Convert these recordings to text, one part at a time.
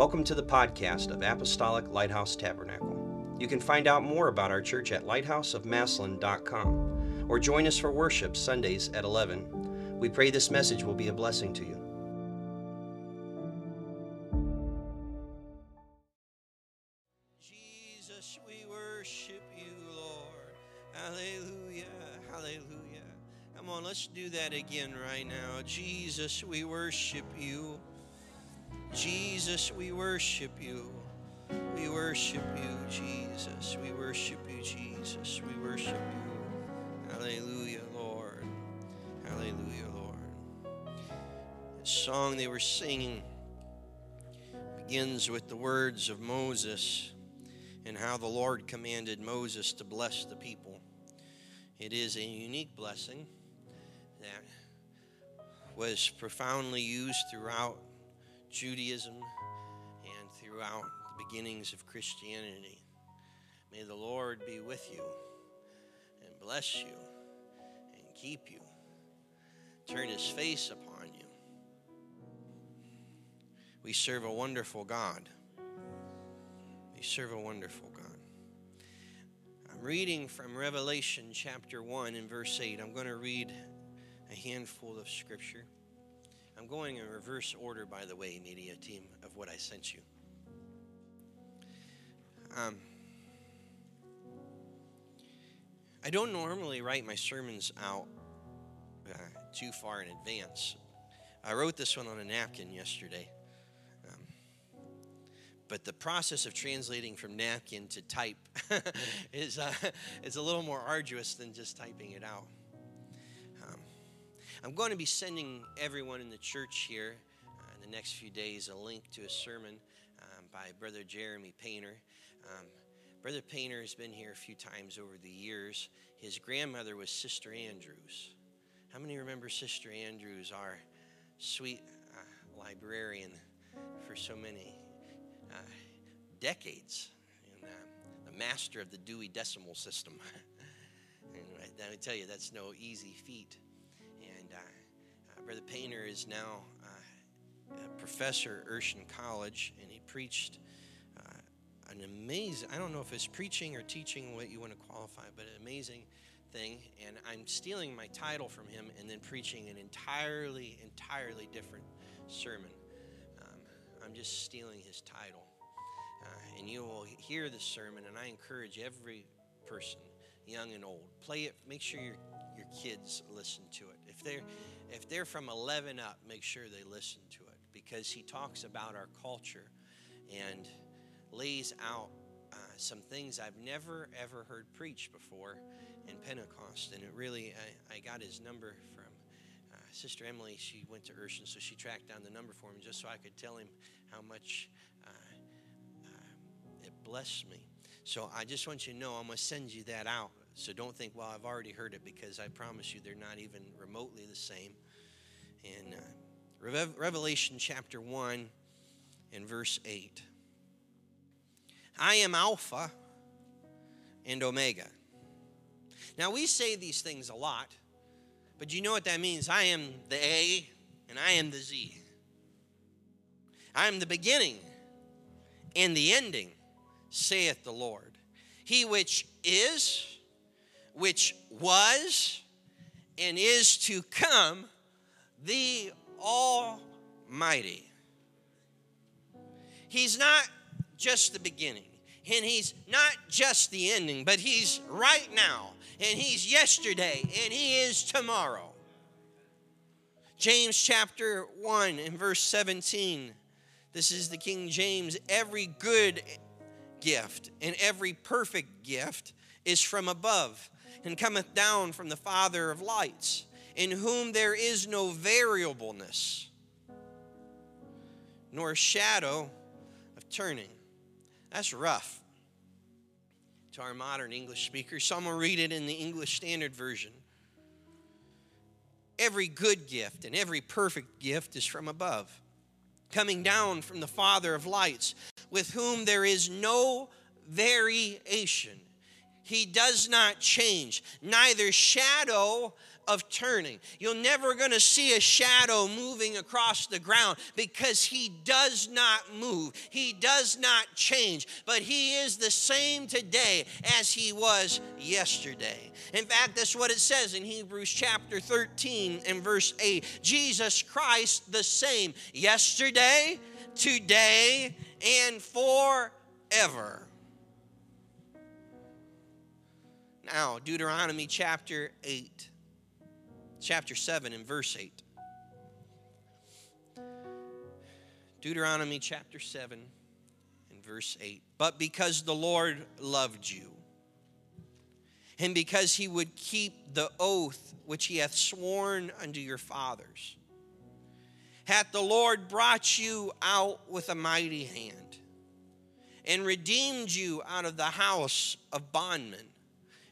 Welcome to the podcast of Apostolic Lighthouse Tabernacle. You can find out more about our church at lighthouseofmassillon.com or join us for worship Sundays at 11. We pray this message will be a blessing to you. Jesus, we worship you, Lord. Hallelujah, hallelujah. Come on, let's do that again right now. Jesus, we worship you. Jesus, we worship you. We worship you, Jesus. We worship you, Jesus. We worship you. Hallelujah, Lord. Hallelujah, Lord. The song they were singing begins with the words of Moses and how the Lord commanded Moses to bless the people. It is a unique blessing that was profoundly used throughout Judaism and throughout the beginnings of Christianity. May the Lord be with you and bless you and keep you, turn his face upon you. We serve a wonderful God. We serve a wonderful God. I'm reading from Revelation chapter 1 and verse 8. I'm going to read a handful of scripture. I'm going in reverse order, by the way, media team, of what I sent you. Um, I don't normally write my sermons out uh, too far in advance. I wrote this one on a napkin yesterday. Um, but the process of translating from napkin to type is, uh, is a little more arduous than just typing it out. I'm going to be sending everyone in the church here uh, in the next few days a link to a sermon um, by Brother Jeremy Painter. Um, Brother Painter has been here a few times over the years. His grandmother was Sister Andrews. How many remember Sister Andrews, our sweet uh, librarian for so many uh, decades, and uh, the master of the Dewey Decimal System? and I, I tell you, that's no easy feat. Uh, uh, Brother Painter is now uh, a professor at Urshan College, and he preached an amazing, I don't know if it's preaching or teaching what you want to qualify, but an amazing thing. And I'm stealing my title from him and then preaching an entirely, entirely different sermon. Um, I'm just stealing his title. Uh, and you will hear the sermon, and I encourage every person, young and old, play it. Make sure your your kids listen to it. If they're if they're from 11 up, make sure they listen to it because he talks about our culture and lays out uh, some things I've never ever heard preached before in Pentecost. And it really, I, I got his number from uh, Sister Emily. She went to Urshan, so she tracked down the number for him just so I could tell him how much uh, uh it blessed me. So I just want you to know I'm going to send you that out. So don't think, well, I've already heard it because I promise you they're not even remotely the same. In uh, Revelation chapter 1 and verse 8. I am Alpha and Omega. Now, we say these things a lot, but you know what that means? I am the A and I am the Z. I am the beginning and the ending, saith the Lord. He which is, which was, and is to come, the Almighty. He's not just the beginning. And he's not just the ending, but he's right now. And he's yesterday. And he is tomorrow. James chapter 1 and verse 17. This is the King James. Every good gift and every perfect gift is from above and cometh down from the Father of lights, in whom there is no variableness, nor shadow of turning. That's rough to our modern English speakers. So I'm going to read it in the English Standard Version. Every good gift and every perfect gift is from above, coming down from the Father of lights, with whom there is no variation. He does not change, neither shadow of turning. You're never going to see a shadow moving across the ground because he does not move. He does not change, but he is the same today as he was yesterday. In fact, that's what it says in Hebrews chapter 13 and verse 8. Jesus Christ the same yesterday, today, and forever. Now, Deuteronomy chapter 8, chapter 7, and verse 8. Deuteronomy chapter 7 and verse 8. But because the Lord loved you, and because he would keep the oath which he hath sworn unto your fathers, hath the Lord brought you out with a mighty hand, and redeemed you out of the house of bondmen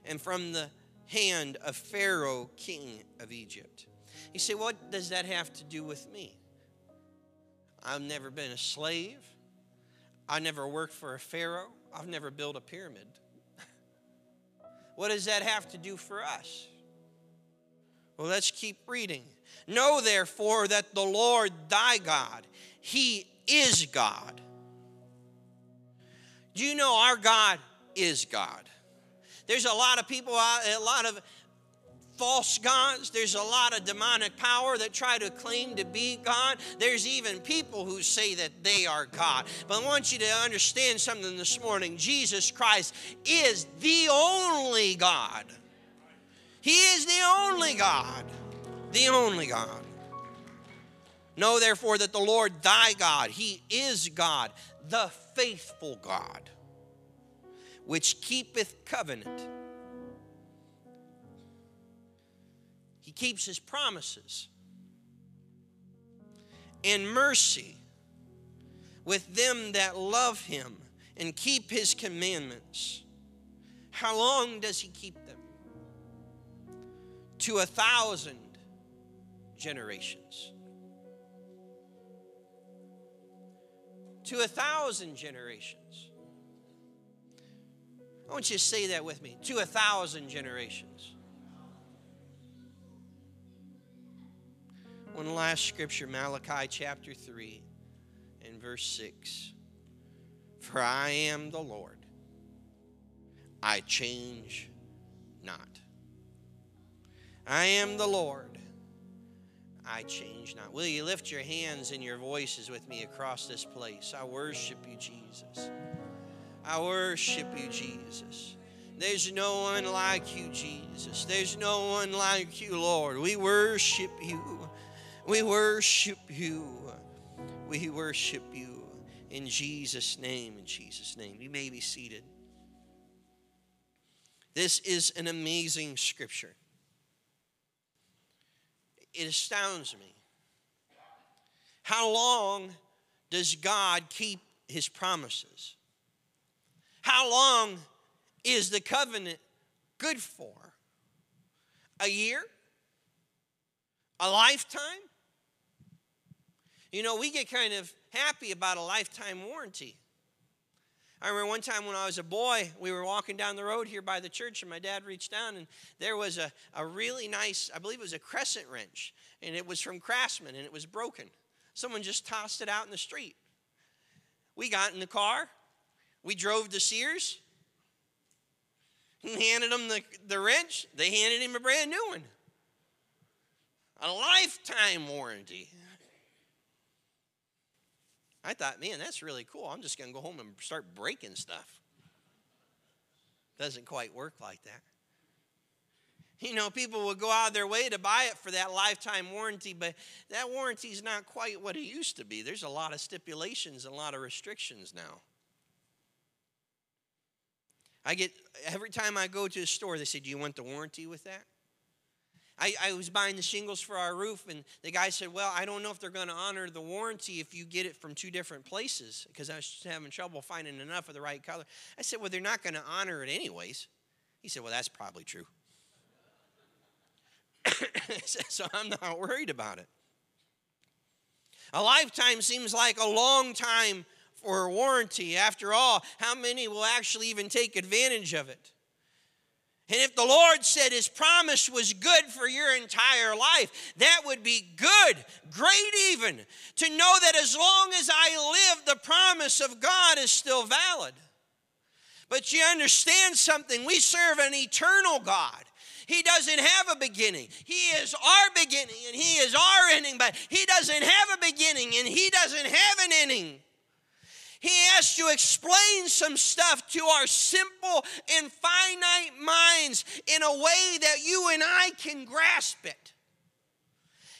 and from the hand of Pharaoh, king of Egypt. You say, what does that have to do with me? I've never been a slave. I never worked for a Pharaoh. I've never built a pyramid. what does that have to do for us? Well, let's keep reading. Know therefore that the Lord thy God, he is God. Do you know our God is God? There's a lot of people, a lot of false gods. There's a lot of demonic power that try to claim to be God. There's even people who say that they are God. But I want you to understand something this morning Jesus Christ is the only God. He is the only God. The only God. Know therefore that the Lord thy God, He is God, the faithful God which keepeth covenant. He keeps his promises and mercy with them that love him and keep his commandments. How long does he keep them? To a thousand generations. To a thousand generations. I want you to say that with me to a thousand generations. One last scripture, Malachi chapter 3 and verse 6. For I am the Lord, I change not. I am the Lord, I change not. Will you lift your hands and your voices with me across this place? I worship you, Jesus. I worship you, Jesus. There's no one like you, Jesus. There's no one like you, Lord. We worship you. We worship you. We worship you in Jesus' name. In Jesus' name. You may be seated. This is an amazing scripture. It astounds me. How long does God keep his promises? How long is the covenant good for? A year? A lifetime? You know, we get kind of happy about a lifetime warranty. I remember one time when I was a boy, we were walking down the road here by the church, and my dad reached down, and there was a, a really nice, I believe it was a crescent wrench, and it was from Craftsman, and it was broken. Someone just tossed it out in the street. We got in the car, we drove to Sears and handed them the, the wrench. They handed him a brand new one. A lifetime warranty. I thought, man, that's really cool. I'm just going to go home and start breaking stuff. Doesn't quite work like that. You know, people will go out of their way to buy it for that lifetime warranty, but that warranty is not quite what it used to be. There's a lot of stipulations and a lot of restrictions now. I get every time I go to a store, they say, Do you want the warranty with that? I, I was buying the shingles for our roof, and the guy said, Well, I don't know if they're going to honor the warranty if you get it from two different places because I was having trouble finding enough of the right color. I said, Well, they're not going to honor it anyways. He said, Well, that's probably true. so I'm not worried about it. A lifetime seems like a long time for a warranty. After all, how many will actually even take advantage of it? And if the Lord said his promise was good for your entire life, that would be good, great even, to know that as long as I live, the promise of God is still valid. But you understand something, we serve an eternal God. He doesn't have a beginning. He is our beginning and He is our ending, but He doesn't have a beginning and He doesn't have an ending. He has to explain some stuff to our simple and finite minds in a way that you and I can grasp it.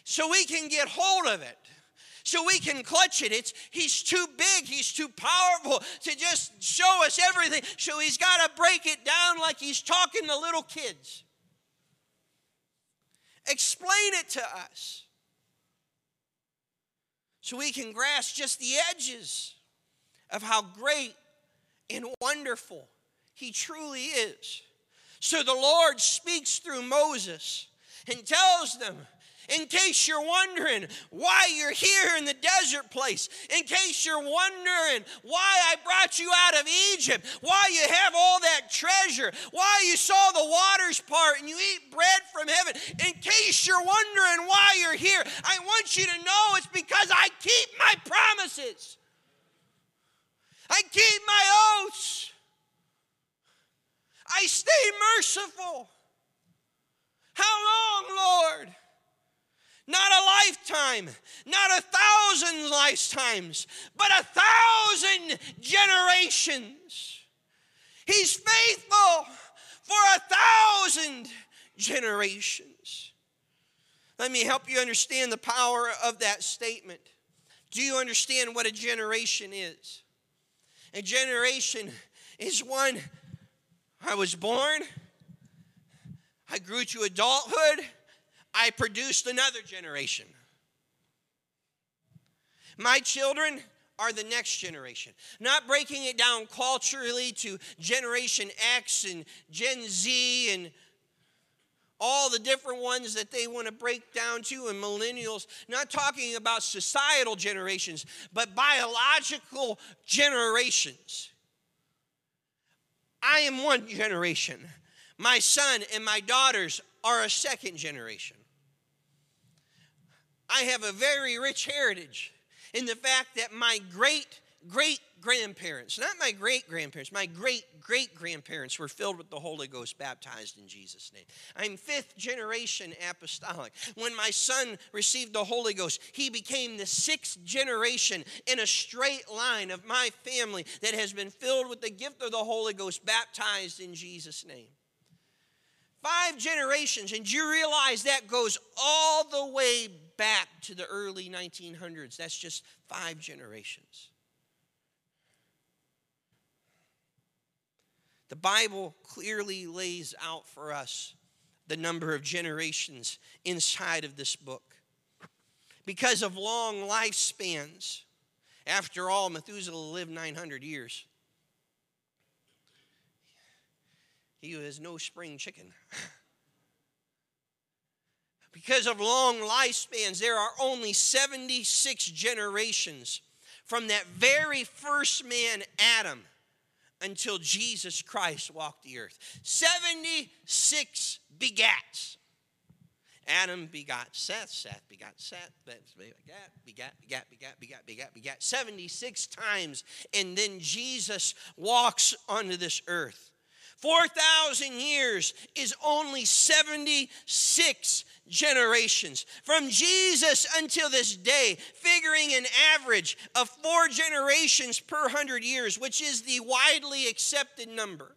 So we can get hold of it. So we can clutch it. It's he's too big, he's too powerful to just show us everything. So he's got to break it down like he's talking to little kids. Explain it to us. So we can grasp just the edges of how great and wonderful he truly is. So the Lord speaks through Moses and tells them, in case you're wondering why you're here in the desert place, in case you're wondering why I brought you out of Egypt, why you have all that treasure, why you saw the waters part and you eat bread from heaven, in case you're wondering why you're here, I want you to know it's because I keep my promises. I keep my oaths. I stay merciful. How long, Lord? Not a lifetime, not a thousand lifetimes, but a thousand generations. He's faithful for a thousand generations. Let me help you understand the power of that statement. Do you understand what a generation is? A generation is one I was born, I grew to adulthood, I produced another generation. My children are the next generation. Not breaking it down culturally to Generation X and Gen Z and all the different ones that they want to break down to and millennials not talking about societal generations but biological generations. I am one generation. My son and my daughters are a second generation. I have a very rich heritage in the fact that my great great grandparents, not my great grandparents, my great great grandparents were filled with the Holy Ghost, baptized in Jesus' name. I'm fifth generation apostolic. When my son received the Holy Ghost, he became the sixth generation in a straight line of my family that has been filled with the gift of the Holy Ghost, baptized in Jesus' name. Five generations, and you realize that goes all the way back to the early 1900s. That's just five generations. The Bible clearly lays out for us the number of generations inside of this book. Because of long lifespans, after all, Methuselah lived 900 years. He was no spring chicken. because of long lifespans, there are only 76 generations from that very first man, Adam until Jesus Christ walked the earth. 76 begats. Adam begot Seth, Seth begot Seth, begat, begat, begat, begat, begat, begat, begat, 76 times, and then Jesus walks onto this earth. 4,000 years is only 76 generations. From Jesus until this day, figuring an average of four generations per hundred years, which is the widely accepted number.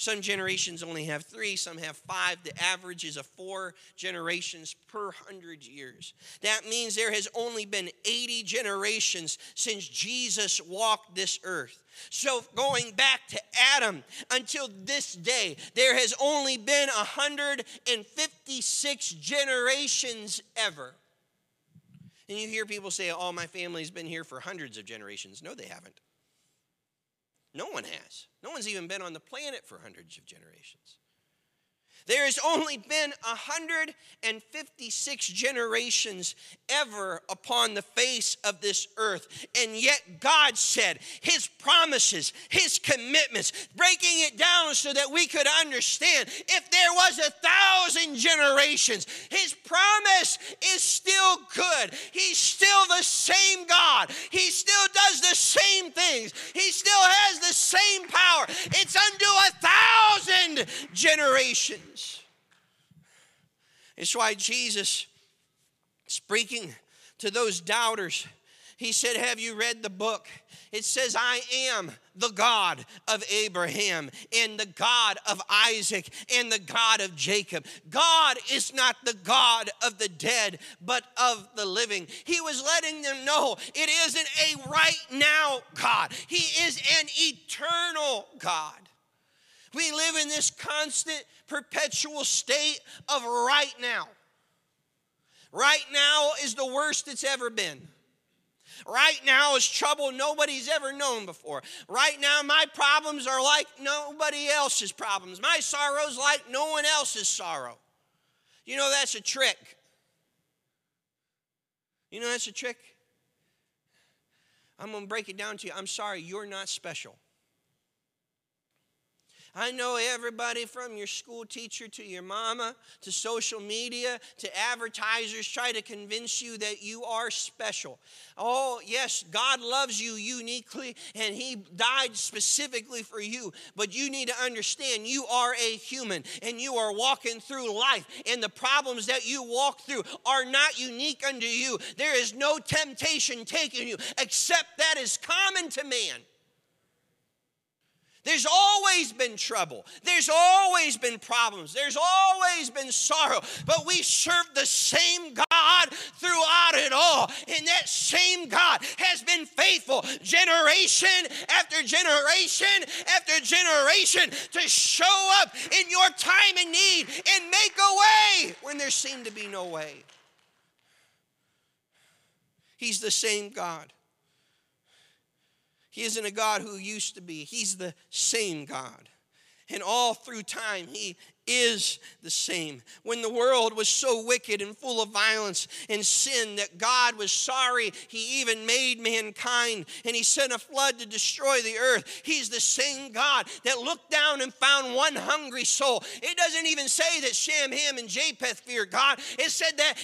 Some generations only have three, some have five. The average is of four generations per hundred years. That means there has only been 80 generations since Jesus walked this earth. So, going back to Adam until this day, there has only been 156 generations ever. And you hear people say, Oh, my family's been here for hundreds of generations. No, they haven't. No one has. No one's even been on the planet for hundreds of generations. There has only been 156 generations ever upon the face of this earth. And yet, God said His promises, His commitments, breaking it down so that we could understand if there was a thousand generations, His promise is still good. He's still the same God. He still does the same things. He still has the same power. It's unto a thousand generations. It's why Jesus, speaking to those doubters, he said, Have you read the book? It says, I am the God of Abraham and the God of Isaac and the God of Jacob. God is not the God of the dead, but of the living. He was letting them know it isn't a right now God, He is an eternal God. We live in this constant, perpetual state of right now. Right now is the worst it's ever been. Right now is trouble nobody's ever known before. Right now, my problems are like nobody else's problems. My sorrow's like no one else's sorrow. You know that's a trick. You know that's a trick? I'm going to break it down to you. I'm sorry, you're not special. I know everybody from your school teacher to your mama to social media to advertisers try to convince you that you are special. Oh, yes, God loves you uniquely and He died specifically for you. But you need to understand you are a human and you are walking through life, and the problems that you walk through are not unique unto you. There is no temptation taking you except that is common to man. There's always been trouble. There's always been problems. There's always been sorrow. But we serve the same God throughout it all. And that same God has been faithful generation after generation after generation to show up in your time of need and make a way when there seemed to be no way. He's the same God. He isn't a God who used to be, He's the same God. And all through time, He is the same. When the world was so wicked and full of violence and sin that God was sorry, He even made mankind and He sent a flood to destroy the earth. He's the same God that looked down and found one hungry soul. It doesn't even say that Shem, Ham, and Japheth feared God. It said that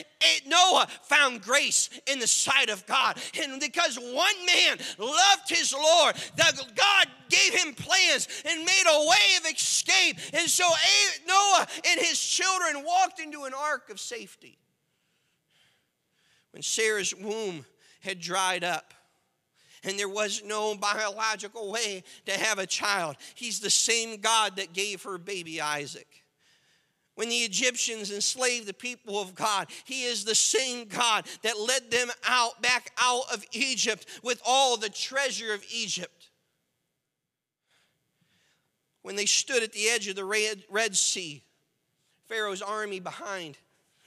Noah found grace in the sight of God. And because one man loved his Lord, that God gave him plans and made a way of escape. And so Noah and his children walked into an ark of safety. When Sarah's womb had dried up, and there was no biological way to have a child. He's the same God that gave her baby Isaac. When the Egyptians enslaved the people of God, He is the same God that led them out, back out of Egypt with all the treasure of Egypt when they stood at the edge of the Red, Red Sea, Pharaoh's army behind,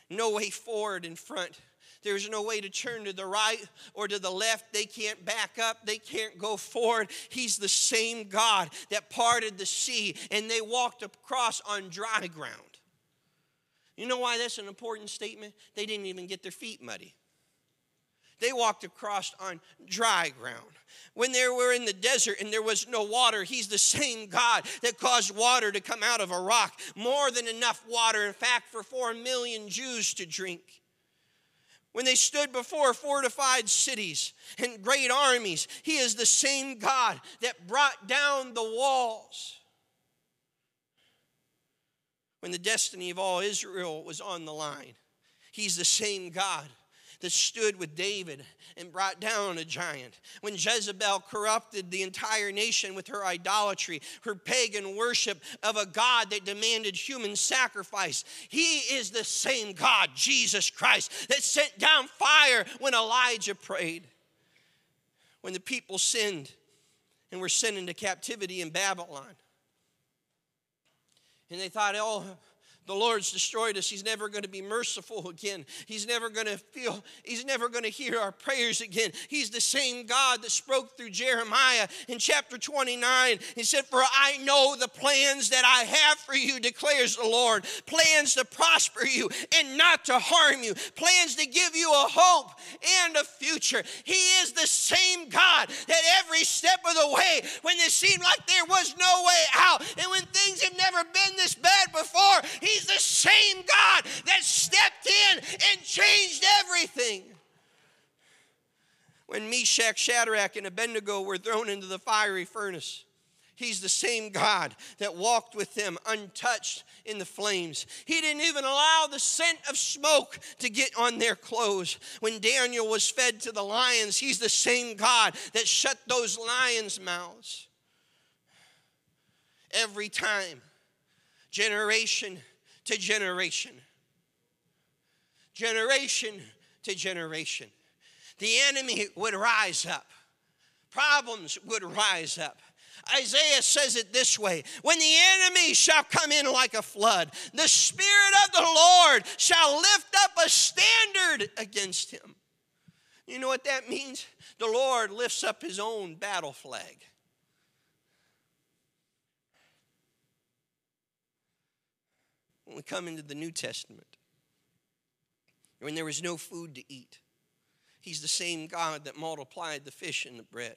no way forward in front. There's no way to turn to the right or to the left. They can't back up. They can't go forward. He's the same God that parted the sea and they walked across on dry ground. You know why that's an important statement? They didn't even get their feet muddy. They walked across on dry ground. When they were in the desert and there was no water, He's the same God that caused water to come out of a rock. More than enough water, in fact, for four million Jews to drink. When they stood before fortified cities and great armies, He is the same God that brought down the walls. When the destiny of all Israel was on the line, He's the same God that stood with David and brought down a giant. When Jezebel corrupted the entire nation with her idolatry, her pagan worship of a God that demanded human sacrifice, he is the same God, Jesus Christ, that sent down fire when Elijah prayed. When the people sinned and were sent into captivity in Babylon. And they thought, oh, the Lord's destroyed us. He's never going to be merciful again. He's never going to feel, He's never going to hear our prayers again. He's the same God that spoke through Jeremiah in chapter 29. He said, For I know the plans that I have for you, declares the Lord. Plans to prosper you and not to harm you, plans to give you a hope and a future. He is the same God that every step of the way, when it seemed like there was no way out, and when things have never been this bad before, He's the same God that stepped in and changed everything. When Meshach, Shadrach, and Abednego were thrown into the fiery furnace, He's the same God that walked with them untouched in the flames. He didn't even allow the scent of smoke to get on their clothes. When Daniel was fed to the lions, He's the same God that shut those lions' mouths. Every time, generation to generation, generation to generation, the enemy would rise up, problems would rise up Isaiah says it this way When the enemy shall come in like a flood, the Spirit of the Lord shall lift up a standard against him. You know what that means? The Lord lifts up his own battle flag. When we come into the New Testament, when there was no food to eat, he's the same God that multiplied the fish and the bread.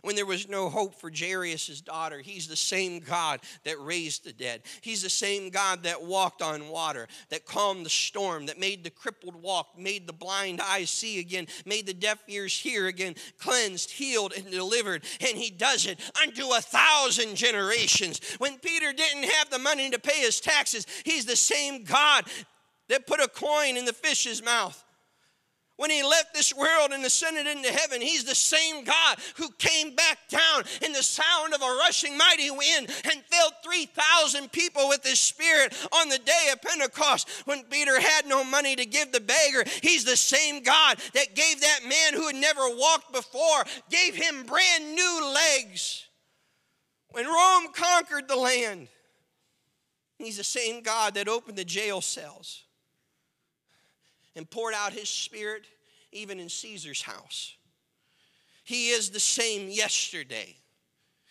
When there was no hope for Jairus' daughter, he's the same God that raised the dead. He's the same God that walked on water, that calmed the storm, that made the crippled walk, made the blind eyes see again, made the deaf ears hear again, cleansed, healed, and delivered. And he does it unto a thousand generations. When Peter didn't have the money to pay his taxes, he's the same God that put a coin in the fish's mouth when he left this world and ascended into heaven, he's the same God who came back down in the sound of a rushing mighty wind and filled 3,000 people with his spirit on the day of Pentecost when Peter had no money to give the beggar. He's the same God that gave that man who had never walked before, gave him brand new legs. When Rome conquered the land, he's the same God that opened the jail cells and poured out his spirit even in Caesar's house. He is the same yesterday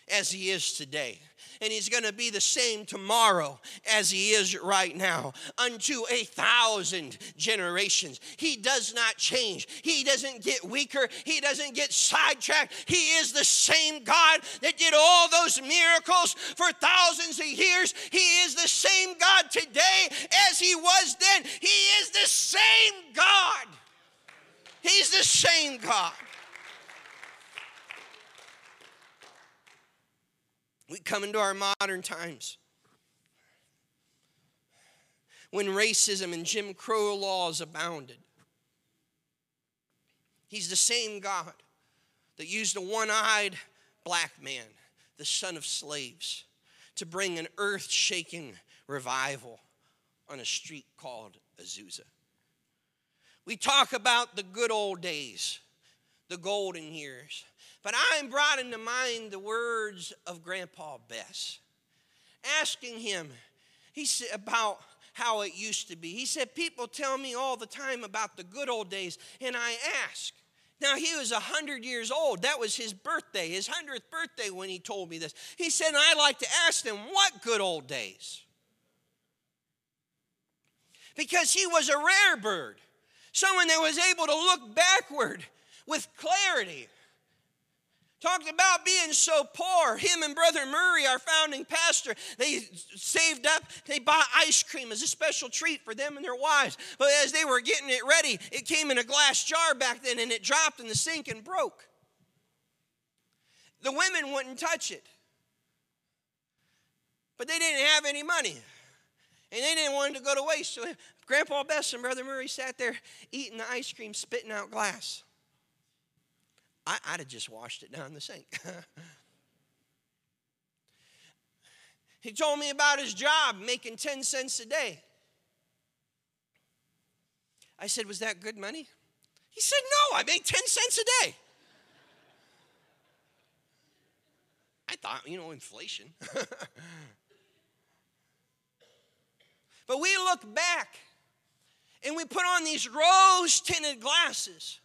as he is today and he's going to be the same tomorrow as he is right now, unto a thousand generations. He does not change, he doesn't get weaker, he doesn't get sidetracked. He is the same God that did all those miracles for thousands of years. He is the same God today as he was then. He is the same God. He's the same God. We come into our modern times when racism and Jim Crow laws abounded. He's the same God that used a one eyed black man, the son of slaves, to bring an earth shaking revival on a street called Azusa. We talk about the good old days, the golden years. But I'm brought into mind the words of Grandpa Bess, asking him he said, about how it used to be. He said, People tell me all the time about the good old days, and I ask. Now, he was 100 years old. That was his birthday, his 100th birthday when he told me this. He said, I like to ask them, What good old days? Because he was a rare bird, someone that was able to look backward with clarity Talked about being so poor. Him and Brother Murray, our founding pastor, they saved up, they bought ice cream as a special treat for them and their wives. But as they were getting it ready, it came in a glass jar back then and it dropped in the sink and broke. The women wouldn't touch it. But they didn't have any money. And they didn't want it to go to waste. So Grandpa Bess and Brother Murray sat there eating the ice cream, spitting out glass. I, would have just washed it down the sink. he told me about his job, making 10 cents a day. I said, Was that good money? He said, No, I made 10 cents a day. I thought, you know, inflation. But we look back and we put on these rose tinted glasses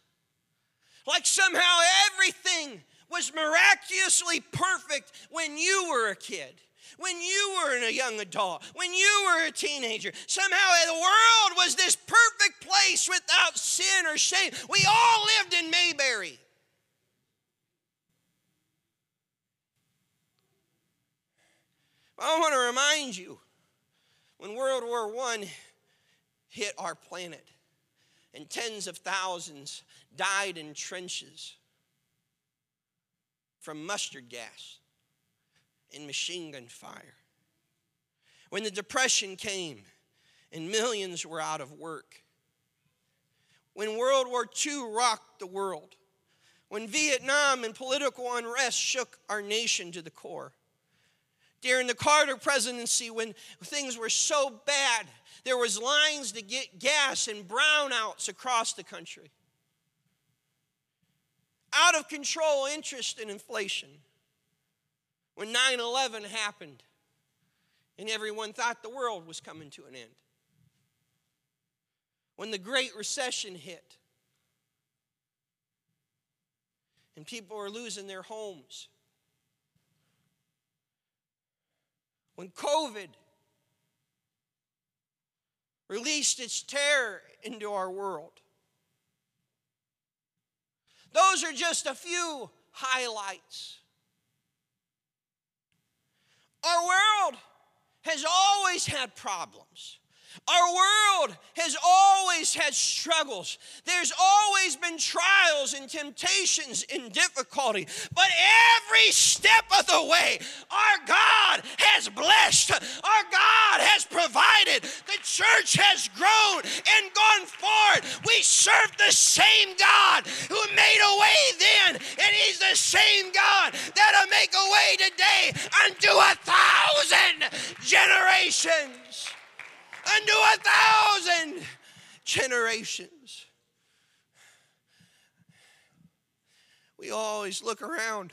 like somehow everything was miraculously perfect when you were a kid when you were a young adult, when you were a teenager. Somehow the world was this perfect place without sin or shame. We all lived in Mayberry. I want to remind you when World War I hit our planet and tens of thousands died in trenches from mustard gas and machine gun fire. When the Depression came and millions were out of work. When World War II rocked the world. When Vietnam and political unrest shook our nation to the core. During the Carter presidency, when things were so bad, there was lines to get gas and brownouts across the country. Out of control interest and inflation when 9 11 happened and everyone thought the world was coming to an end. When the Great Recession hit and people were losing their homes. When COVID released its terror into our world. Those are just a few highlights our world has always had problems. Our world has always had struggles. There's always been trials and temptations and difficulty. But every step of the way, our God has blessed. Our God has provided. The church has grown and gone forward. We serve the same God who made a way then, and He's the same God that'll make a way today unto a thousand generations unto a thousand generations. We always look around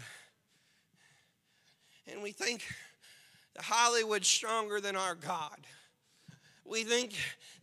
and we think the Hollywood's stronger than our God. We think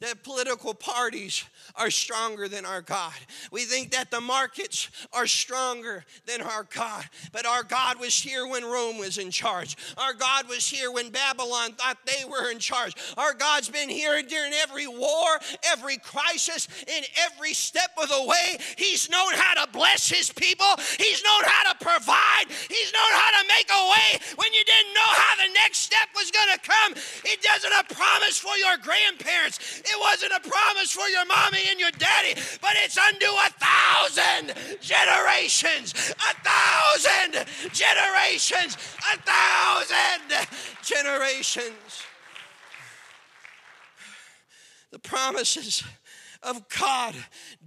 that political parties are stronger than our God. We think that the markets are stronger than our God. But our God was here when Rome was in charge. Our God was here when Babylon thought they were in charge. Our God's been here during every war, every crisis, in every step of the way. He's known how to bless his people. He's known how to provide. He's known how to make a way when you didn't know how the next step was going to come. He doesn't a promise for your grandparents. It wasn't a promise for your mommy and your daddy, but it's unto a thousand generations. A thousand generations. A thousand generations. The promises of God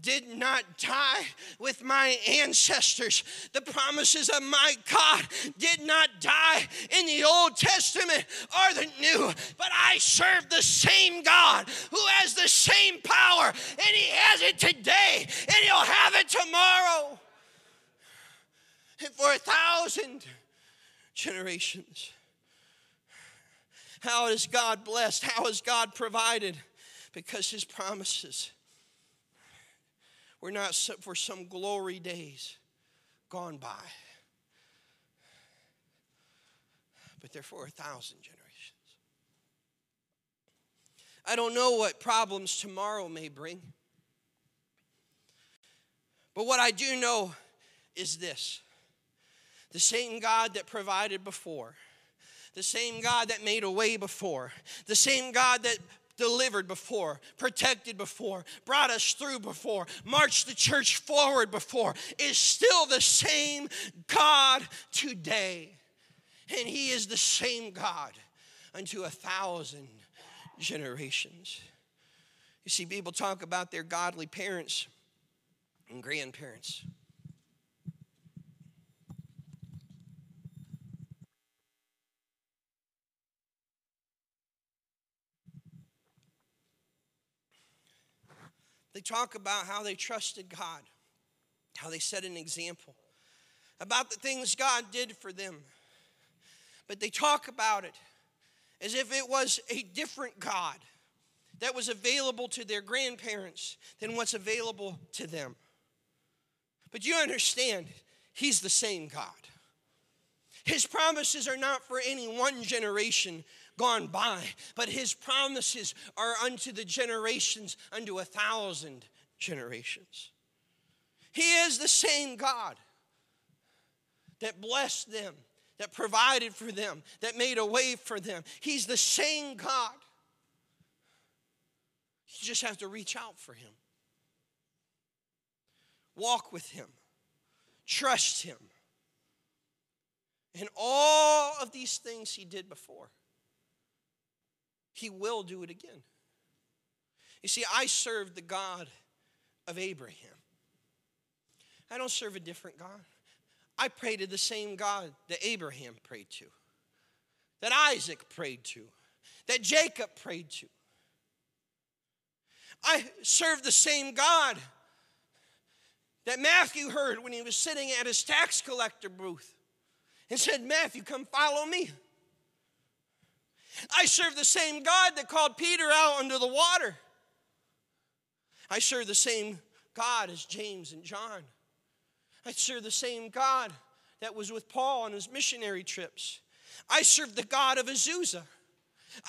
did not die with my ancestors. The promises of my God did not die in the Old Testament or the New, but I serve the same God who has the same power, and He has it today, and He'll have it tomorrow. And for a thousand generations. How is God blessed? How is God provided? Because His promises we're not for some glory days gone by, but they're for a thousand generations. I don't know what problems tomorrow may bring, but what I do know is this the same God that provided before, the same God that made a way before, the same God that delivered before, protected before, brought us through before, marched the church forward before, is still the same God today. And He is the same God unto a thousand generations. You see, people talk about their godly parents and grandparents. They talk about how they trusted God, how they set an example, about the things God did for them. But they talk about it as if it was a different God, that was available to their grandparents than what's available to them. But you understand, He's the same God. His promises are not for any one generation gone by, but His promises are unto the generations, unto a thousand generations. He is the same God that blessed them, that provided for them, that made a way for them. He's the same God. You just have to reach out for Him, walk with Him, trust Him. And all of these things He did before, He will do it again. You see, I serve the God of Abraham. I don't serve a different God. I pray to the same God that Abraham prayed to, that Isaac prayed to, that Jacob prayed to. I serve the same God that Matthew heard when he was sitting at his tax collector booth and said, Matthew, come follow me. I serve the same God that called Peter out under the water. I serve the same God as James and John. I serve the same God that was with Paul on his missionary trips. I serve the God of Azusa.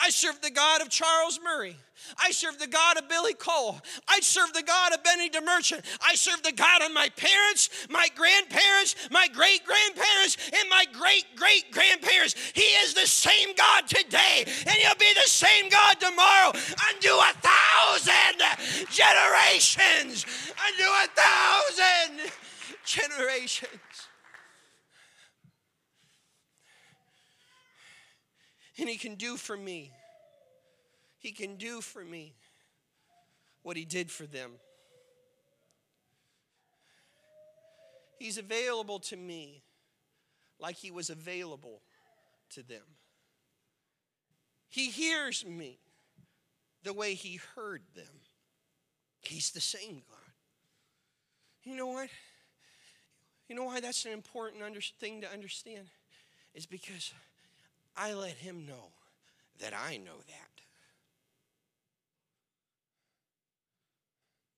I serve the God of Charles Murray. I serve the God of Billy Cole. I serve the God of Benny DeMerchant. I serve the God of my parents, my grandparents, my great grandparents, and my great great grandparents. He is the same God today, and He'll be the same God tomorrow unto a thousand generations. Unto a thousand generations. And He can do for me. He can do for me what He did for them. He's available to me like He was available to them. He hears me the way He heard them. He's the same God. You know what? You know why that's an important under- thing to understand? Is because I let him know that I know that.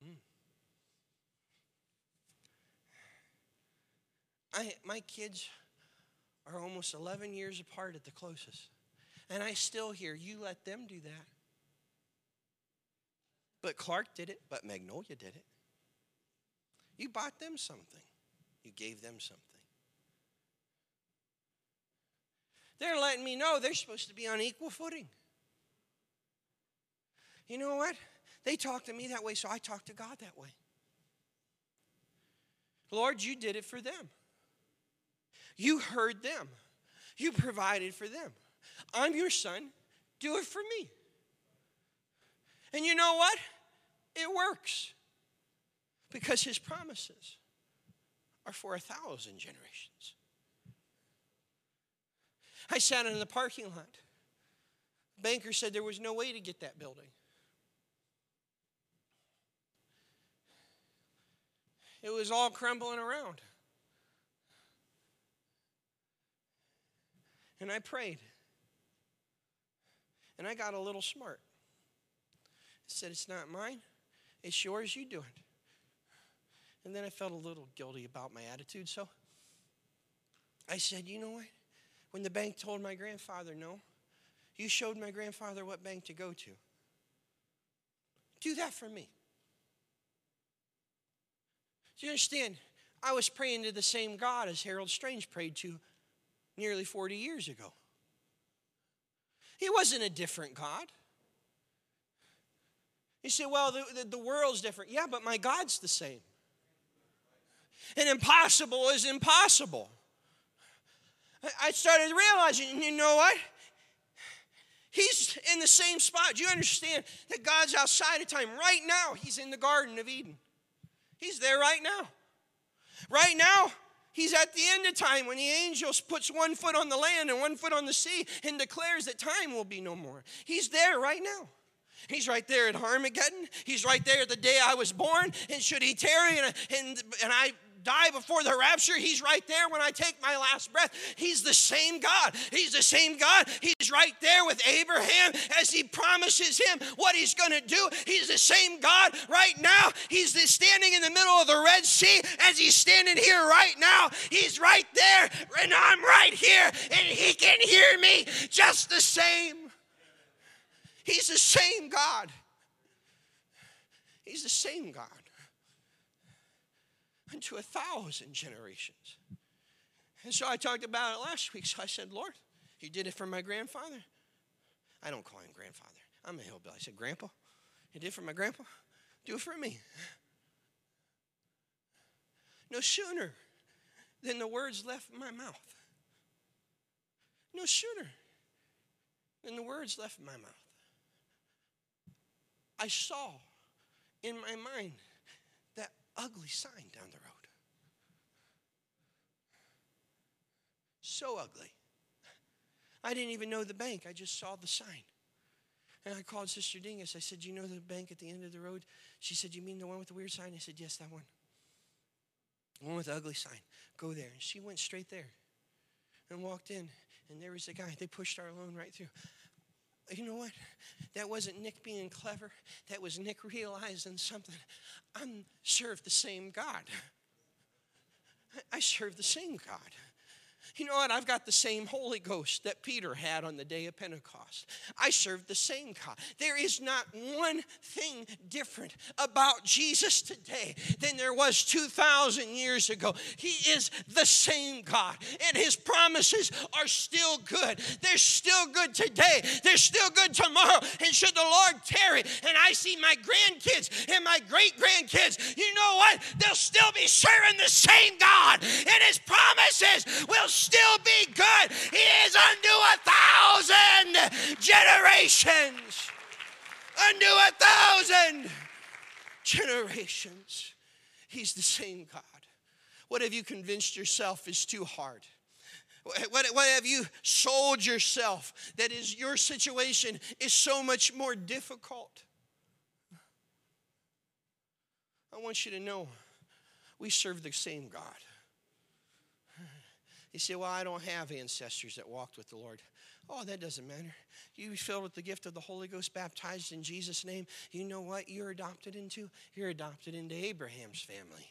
Hmm. I, my kids are almost 11 years apart at the closest. And I still hear, you let them do that. But Clark did it, but Magnolia did it. You bought them something, you gave them something. They're letting me know they're supposed to be on equal footing. You know what? They talk to me that way, so I talk to God that way. Lord, you did it for them. You heard them. You provided for them. I'm your son. Do it for me. And you know what? It works because his promises are for a thousand generations. I sat in the parking lot. Banker said there was no way to get that building. It was all crumbling around. And I prayed. And I got a little smart. I said, It's not mine, it's yours, you do it. And then I felt a little guilty about my attitude, so I said, You know what? When the bank told my grandfather no, you showed my grandfather what bank to go to. Do that for me. Do you understand? I was praying to the same God as Harold Strange prayed to nearly 40 years ago. He wasn't a different God. You say, well, the, the, the, world's different. Yeah, but my God's the same. And impossible is impossible. I started realizing, you know what? He's in the same spot. Do you understand that God's outside of time? Right now, He's in the Garden of Eden. He's there right now. Right now, He's at the end of time when the angels puts one foot on the land and one foot on the sea and declares that time will be no more. He's there right now. He's right there at Armageddon. He's right there the day I was born. And should he tarry and, and, and I die before the rapture. He's right there when I take my last breath. He's the same God. He's the same God. He's right there with Abraham as he promises him what he's going to do. He's the same God right now. He's standing in the middle of the Red Sea as he's standing here right now. He's right there, and I'm right here, and he can hear me just the same. He's the same God. He's the same God unto a thousand generations. And so I talked about it last week. So I said, Lord, you did it for my grandfather. I don't call him grandfather. I'm a hillbilly. I said, Grandpa, you did it for my grandpa. Do it for me. No sooner than the words left my mouth. No sooner than the words left my mouth. I saw in my mind ugly sign down the road. So ugly. I didn't even know the bank, I just saw the sign. And I called Sister Dingus. I said, You know the bank at the end of the road? She said, You mean the one with the weird sign? I said, Yes, that one. The one with the ugly sign. Go there. And she went straight there and walked in. And there was the guy. They pushed our loan right through you know what? That wasn't Nick being clever. That was Nick realizing something. I serve the same God. I serve the same God. You know what? I've got the same Holy Ghost that Peter had on the day of Pentecost. I serve the same God. There is not one thing different about Jesus today than there was 2,000 years ago. He is the same God, and His promises are still good. They're still good today, they're still good tomorrow. And should the Lord tarry, and I see my grandkids and my great grandkids, you know what? They'll still be serving the same God, and His promises will still be good. He is unto a thousand generations. Unto a thousand generations. He's the same God. What have you convinced yourself is too hard? What, what have you sold yourself that is your situation is so much more difficult? I want you to know we serve the same God. You say, Well, I don't have ancestors that walked with the Lord. Oh, that doesn't matter. You filled with the gift of the Holy Ghost, baptized in Jesus' name. You know what you're adopted into? You're adopted into Abraham's family.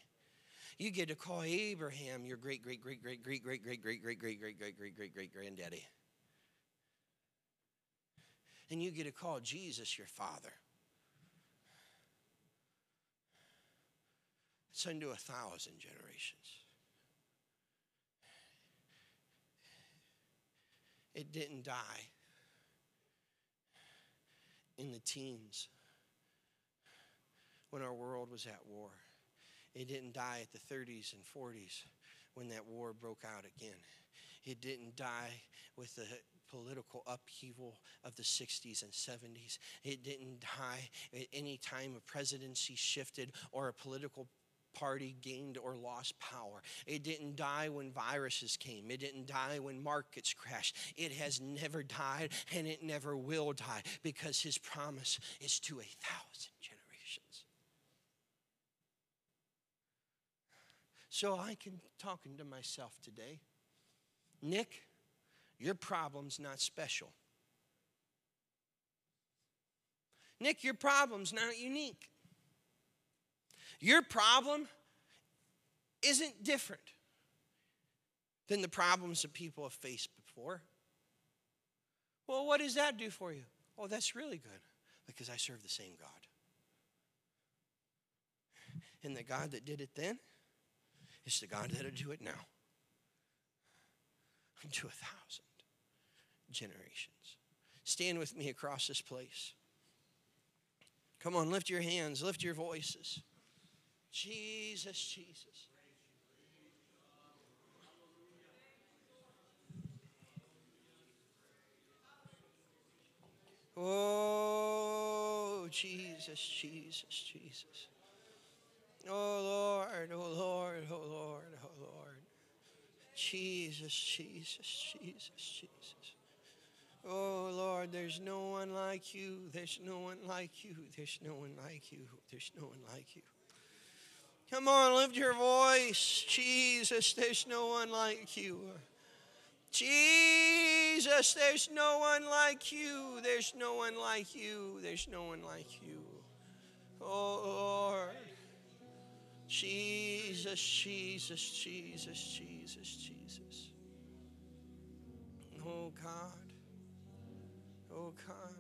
You get to call Abraham your great, great, great, great, great, great, great, great, great, great, great, great, great, great, great granddaddy. And you get to call Jesus your father. It's unto a thousand generations. It didn't die in the teens when our world was at war. It didn't die at the 30s and 40s when that war broke out again. It didn't die with the political upheaval of the 60s and 70s. It didn't die at any time a presidency shifted or a political party gained or lost power. It didn't die when viruses came. It didn't die when markets crashed. It has never died and it never will die because his promise is to a thousand generations. So I can talking to myself today. Nick, your problem's not special. Nick, your problem's not unique. Your problem isn't different than the problems that people have faced before. Well, what does that do for you? Oh, that's really good because I serve the same God. And the God that did it then is the God that'll do it now. Unto a thousand generations. Stand with me across this place. Come on, lift your hands, lift your voices. Jesus, Jesus. Oh, Jesus, Jesus, Jesus. Oh, Lord, oh, Lord, oh, Lord, oh, Lord. Jesus, Jesus, Jesus, Jesus. Oh, Lord, there's no one like you. There's no one like you. There's no one like you. There's no one like you. Come on, lift your voice. Jesus, there's no one like you. Jesus, there's no one like you. There's no one like you. There's no one like you. Oh, Lord. Jesus, Jesus, Jesus, Jesus, Jesus. Oh, God. Oh, God.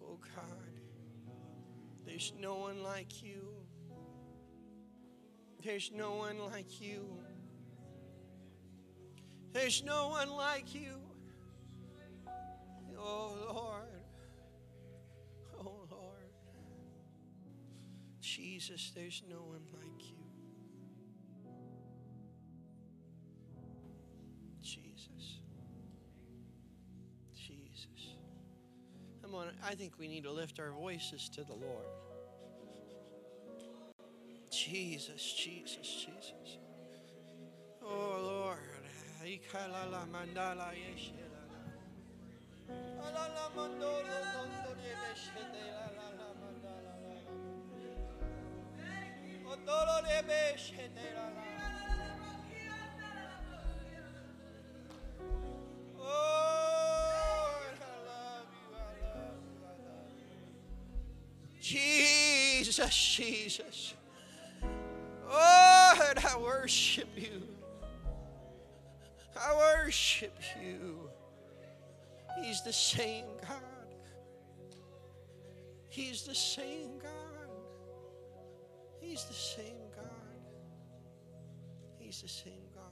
Oh, God. There's no one like you. There's no one like you. There's no one like you. Oh, Lord. Oh, Lord. Jesus, there's no one like you. Jesus. Jesus. Come on, I think we need to lift our voices to the Lord. Jesus, Jesus, Jesus. Oh, Lord. Oh, I love worship you. I worship you. He's the same God. He's the same God. He's the same God. He's the same God.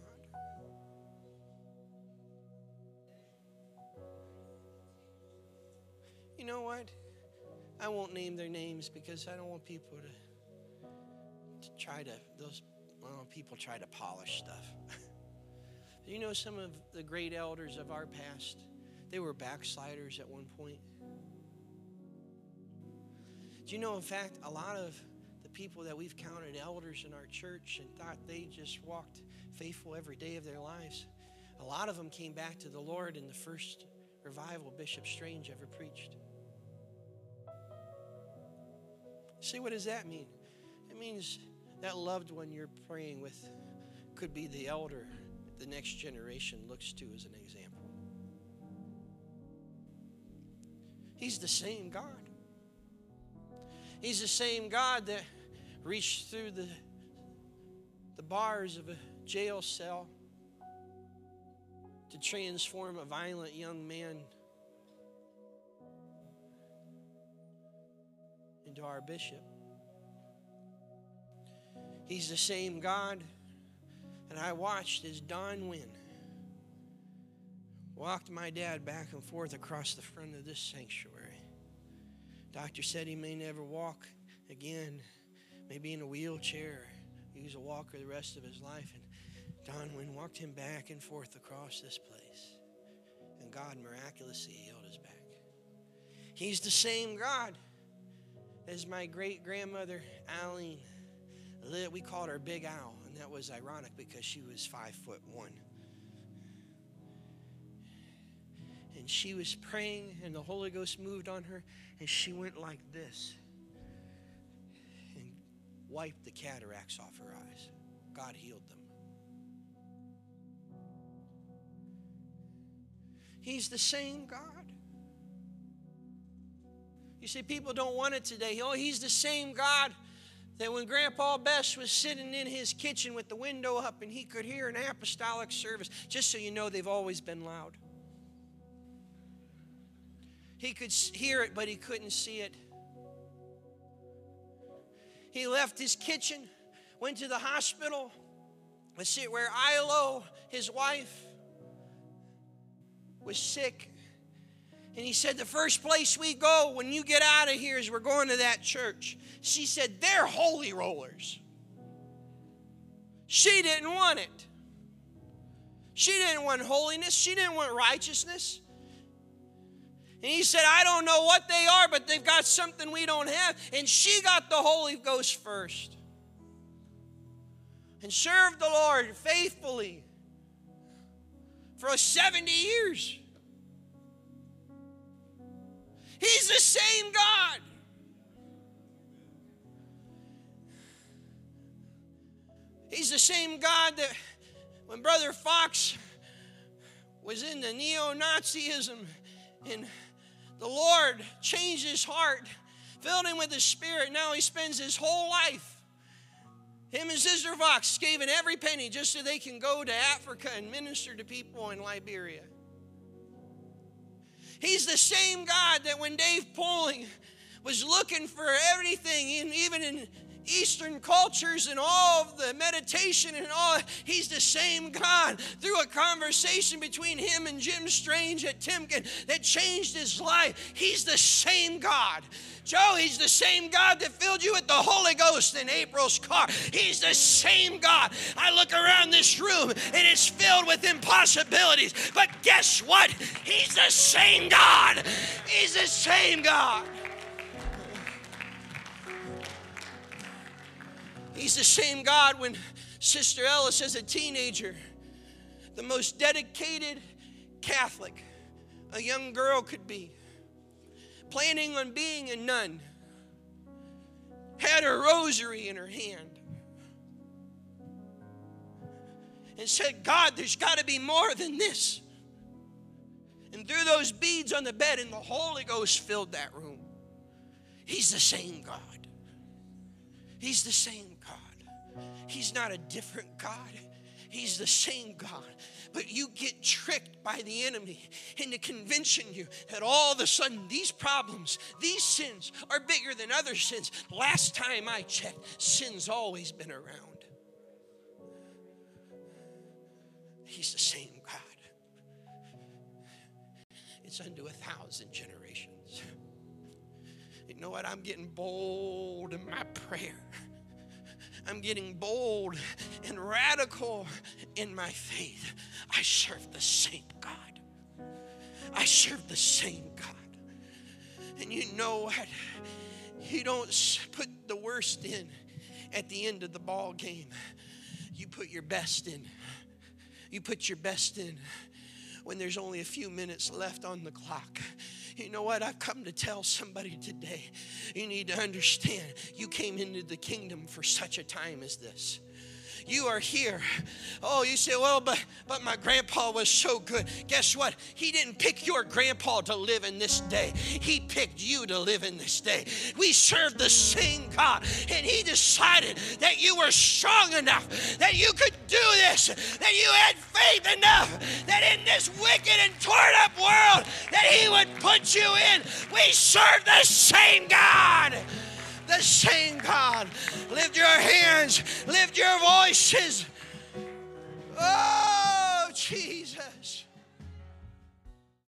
You know what? I won't name their names because I don't want people to, to try to, those well, people try to polish stuff. you know some of the great elders of our past? They were backsliders at one point. Do you know, in fact, a lot of the people that we've counted elders in our church and thought they just walked faithful every day of their lives, a lot of them came back to the Lord in the first revival Bishop Strange ever preached. See, what does that mean? It means that loved one you're praying with could be the elder the next generation looks to as an example. He's the same God. He's the same God that reached through the, the bars of a jail cell to transform a violent young man into our bishop. He's the same God. And I watched as Don Wynn walked my dad back and forth across the front of this sanctuary. Doctor said he may never walk again, maybe in a wheelchair, use a walker the rest of his life. And Don Wynn walked him back and forth across this place. And God miraculously healed his back. He's the same God as my great grandmother, Eileen we called her Big Owl, and that was ironic because she was five foot one. And she was praying, and the Holy Ghost moved on her, and she went like this and wiped the cataracts off her eyes. God healed them. He's the same God. You see, people don't want it today. Oh, he's the same God that when Grandpa Bess was sitting in his kitchen with the window up and he could hear an apostolic service, just so you know, they've always been loud. He could hear it, but he couldn't see it. He left his kitchen, went to the hospital, was sit where Ilo, his wife, was sick. And he said, The first place we go when you get out of here is we're going to that church. She said, They're holy rollers. She didn't want it. She didn't want holiness, she didn't want righteousness. And he said, I don't know what they are, but they've got something we don't have. And she got the Holy Ghost first. And served the Lord faithfully for 70 years. He's the same God. He's the same God that when Brother Fox was in the neo Nazism and the Lord changed his heart, filled him with his Spirit. Now he spends his whole life. Him and Sister Fox gave in every penny just so they can go to Africa and minister to people in Liberia. He's the same God that when Dave Poling was looking for everything, even in Eastern cultures and all of the meditation and all, he's the same God. Through a conversation between him and Jim Strange at Timken that changed his life, he's the same God. Joe, he's the same God that filled you with the Holy Ghost in April's car. He's the same God. I look around this room and it's filled with impossibilities. But guess what? He's the same God. He's the same God. He's the same God when Sister Ellis, as a teenager, the most dedicated Catholic a young girl could be, planning on being a nun, had her rosary in her hand, and said, God, there's got to be more than this. And threw those beads on the bed, and the Holy Ghost filled that room. He's the same God. He's the same He's not a different God. He's the same God. But you get tricked by the enemy into convincing you that all of a sudden these problems, these sins are bigger than other sins. Last time I checked, sin's always been around. He's the same God. It's unto a thousand generations. You know what? I'm getting bold in my prayer. I'm getting bold and radical in my faith. I serve the same God. I serve the same God. And you know what? You don't put the worst in at the end of the ball game. You put your best in. You put your best in when there's only a few minutes left on the clock. You know what? I've come to tell somebody today. You need to understand you came into the kingdom for such a time as this. You are here. Oh, you say, well, but, but my grandpa was so good. Guess what? He didn't pick your grandpa to live in this day, he picked you to live in this day. We serve the same God, and he decided that you were strong enough, that you could do this, that you had faith enough, that in this wicked and torn up world, that he would put you in. We serve the same God the same God. Lift your hands, lift your voices. Oh, Jesus.